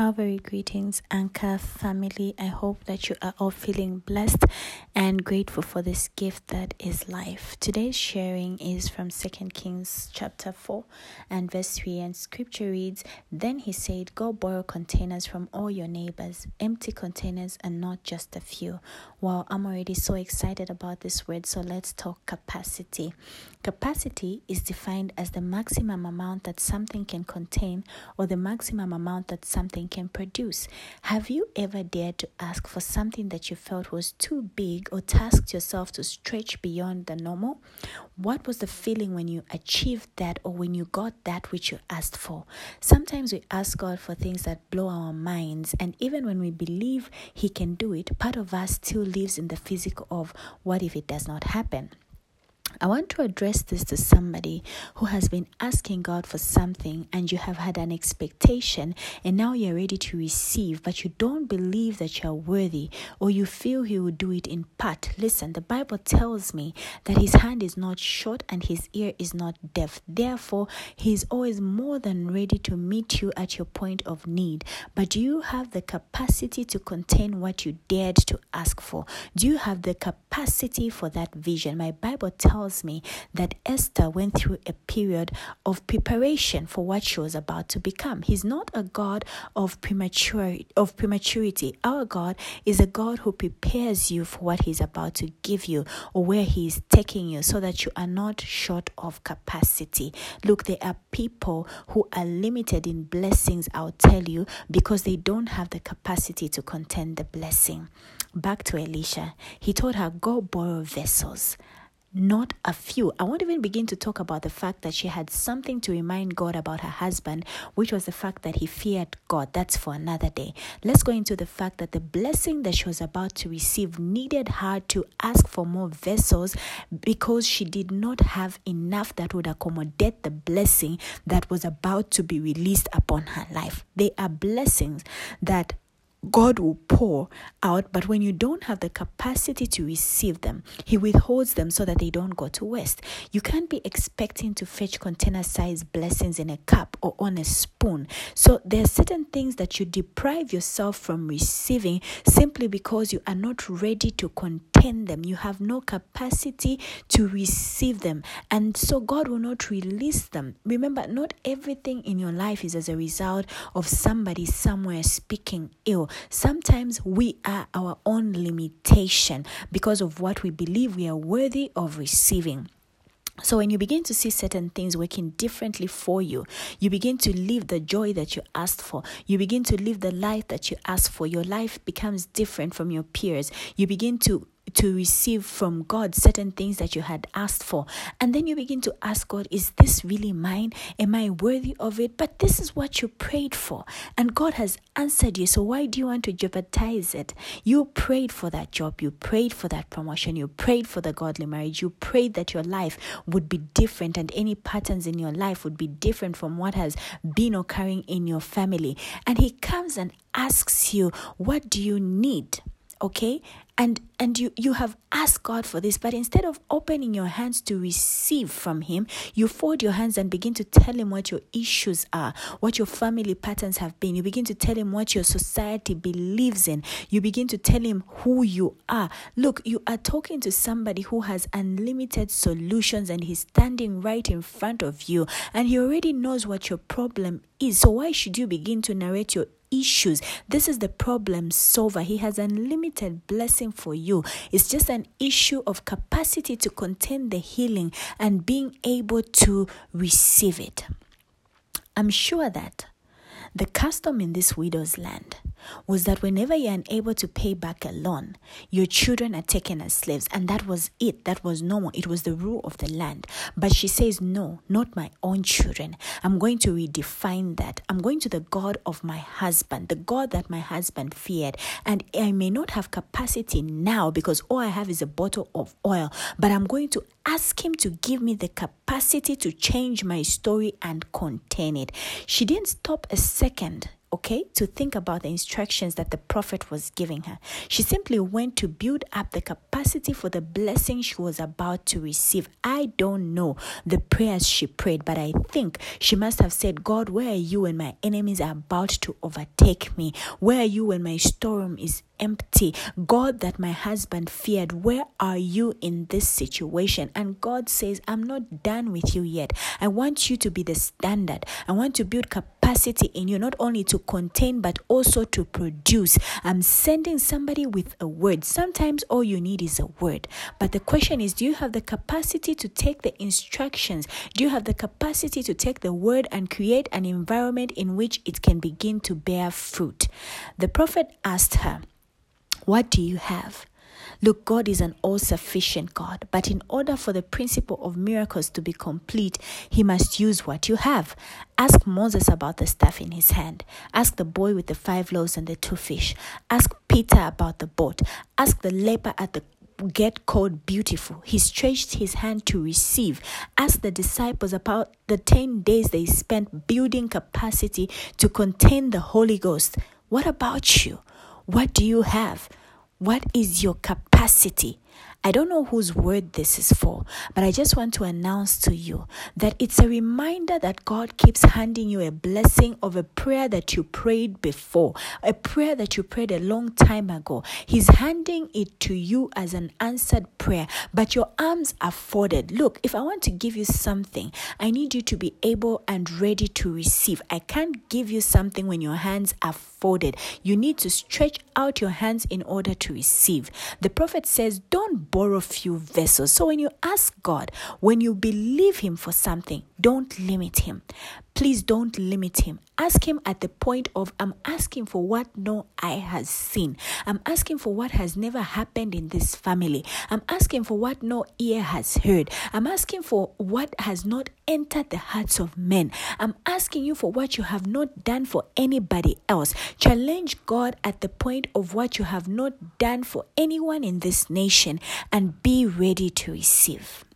Calvary greetings, Anchor family. I hope that you are all feeling blessed and grateful for this gift that is life. Today's sharing is from Second Kings chapter 4 and verse 3 and scripture reads, Then he said, Go borrow containers from all your neighbors, empty containers and not just a few. Wow, I'm already so excited about this word, so let's talk capacity. Capacity is defined as the maximum amount that something can contain or the maximum amount that something can produce. Have you ever dared to ask for something that you felt was too big or tasked yourself to stretch beyond the normal? What was the feeling when you achieved that or when you got that which you asked for? Sometimes we ask God for things that blow our minds, and even when we believe He can do it, part of us still lives in the physical of what if it does not happen? I want to address this to somebody who has been asking God for something and you have had an expectation and now you're ready to receive, but you don't believe that you're worthy or you feel He will do it in part. Listen, the Bible tells me that His hand is not short and His ear is not deaf. Therefore, He is always more than ready to meet you at your point of need. But do you have the capacity to contain what you dared to ask for? Do you have the capacity for that vision? My Bible tells tells me that Esther went through a period of preparation for what she was about to become. He's not a God of premature of prematurity. Our God is a God who prepares you for what he's about to give you or where he's taking you so that you are not short of capacity. Look, there are people who are limited in blessings, I'll tell you, because they don't have the capacity to contend the blessing. Back to Elisha, he told her, Go borrow vessels not a few. I won't even begin to talk about the fact that she had something to remind God about her husband, which was the fact that he feared God. That's for another day. Let's go into the fact that the blessing that she was about to receive needed her to ask for more vessels because she did not have enough that would accommodate the blessing that was about to be released upon her life. They are blessings that God will pour out, but when you don't have the capacity to receive them, He withholds them so that they don't go to waste. You can't be expecting to fetch container sized blessings in a cup or on a spoon. So there are certain things that you deprive yourself from receiving simply because you are not ready to contain them. You have no capacity to receive them. And so God will not release them. Remember, not everything in your life is as a result of somebody somewhere speaking ill. Sometimes we are our own limitation because of what we believe we are worthy of receiving. So, when you begin to see certain things working differently for you, you begin to live the joy that you asked for. You begin to live the life that you asked for. Your life becomes different from your peers. You begin to to receive from God certain things that you had asked for. And then you begin to ask God, is this really mine? Am I worthy of it? But this is what you prayed for. And God has answered you. So why do you want to jeopardize it? You prayed for that job. You prayed for that promotion. You prayed for the godly marriage. You prayed that your life would be different and any patterns in your life would be different from what has been occurring in your family. And He comes and asks you, what do you need? Okay? And and you you have asked god for this but instead of opening your hands to receive from him you fold your hands and begin to tell him what your issues are what your family patterns have been. You begin to tell him what your society believes in. You begin to tell him who you are. Look you are talking to somebody who has unlimited solutions and he's standing right in front of you and he already knows what your problem is. So why should you begin to narrate your issues. This is the problem solver. He has unlimited blessing for you. It's just an issue of capacity to contain the healing and being able to receive it. I'm sure that the custom in this widow's land was that whenever you're unable to pay back a loan, your children are taken as slaves. And that was it. That was normal. It was the rule of the land. But she says, No, not my own children. I'm going to redefine that. I'm going to the God of my husband, the God that my husband feared. And I may not have capacity now because all I have is a bottle of oil, but I'm going to ask Him to give me the capacity to change my story and contain it. She didn't stop a second okay, to think about the instructions that the prophet was giving her. She simply went to build up the capacity for the blessing she was about to receive. I don't know the prayers she prayed, but I think she must have said, God, where are you when my enemies are about to overtake me? Where are you when my storm is empty. God, that my husband feared, where are you in this situation? And God says, I'm not done with you yet. I want you to be the standard. I want to build capacity in you, not only to contain, but also to produce. I'm sending somebody with a word. Sometimes all you need is a word. But the question is, do you have the capacity to take the instructions? Do you have the capacity to take the word and create an environment in which it can begin to bear fruit? The prophet asked her, what do you have? Look, God is an all sufficient God, but in order for the principle of miracles to be complete, He must use what you have. Ask Moses about the staff in his hand. Ask the boy with the five loaves and the two fish. Ask Peter about the boat. Ask the leper at the get called beautiful. He stretched his hand to receive. Ask the disciples about the 10 days they spent building capacity to contain the Holy Ghost. What about you? What do you have? What is your capacity? I don't know whose word this is for, but I just want to announce to you that it's a reminder that God keeps handing you a blessing of a prayer that you prayed before, a prayer that you prayed a long time ago. He's handing it to you as an answered prayer, but your arms are folded. Look, if I want to give you something, I need you to be able and ready to receive. I can't give you something when your hands are folded. You need to stretch out your hands in order to receive. The prophet says, Don't borrow few vessels. So when you ask God, when you believe Him for something, don't limit Him. Please don't limit Him. Ask Him at the point of, I'm asking for what no eye has seen. I'm asking for what has never happened in this family. I'm asking for what no ear has heard. I'm asking for what has not entered the hearts of men. I'm asking you for what you have not done for anybody else. Challenge God at the point of what you have not done for anyone in this nation and be ready to receive.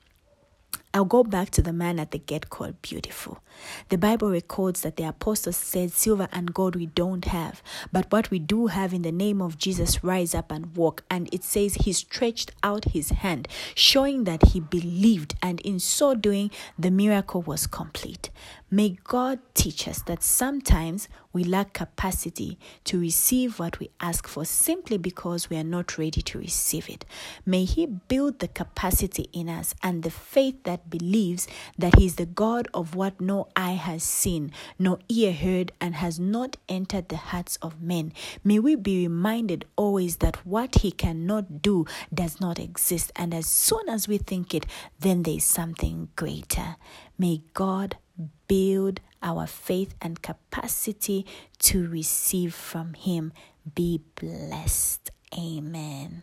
I'll go back to the man at the gate called beautiful. The Bible records that the apostles said, Silver and gold we don't have, but what we do have in the name of Jesus, rise up and walk. And it says he stretched out his hand, showing that he believed, and in so doing, the miracle was complete. May God teach us that sometimes we lack capacity to receive what we ask for simply because we are not ready to receive it. May He build the capacity in us and the faith that believes that He is the God of what no eye has seen, no ear heard, and has not entered the hearts of men. May we be reminded always that what He cannot do does not exist, and as soon as we think it, then there is something greater. May God build our faith and capacity to receive from Him. Be blessed. Amen.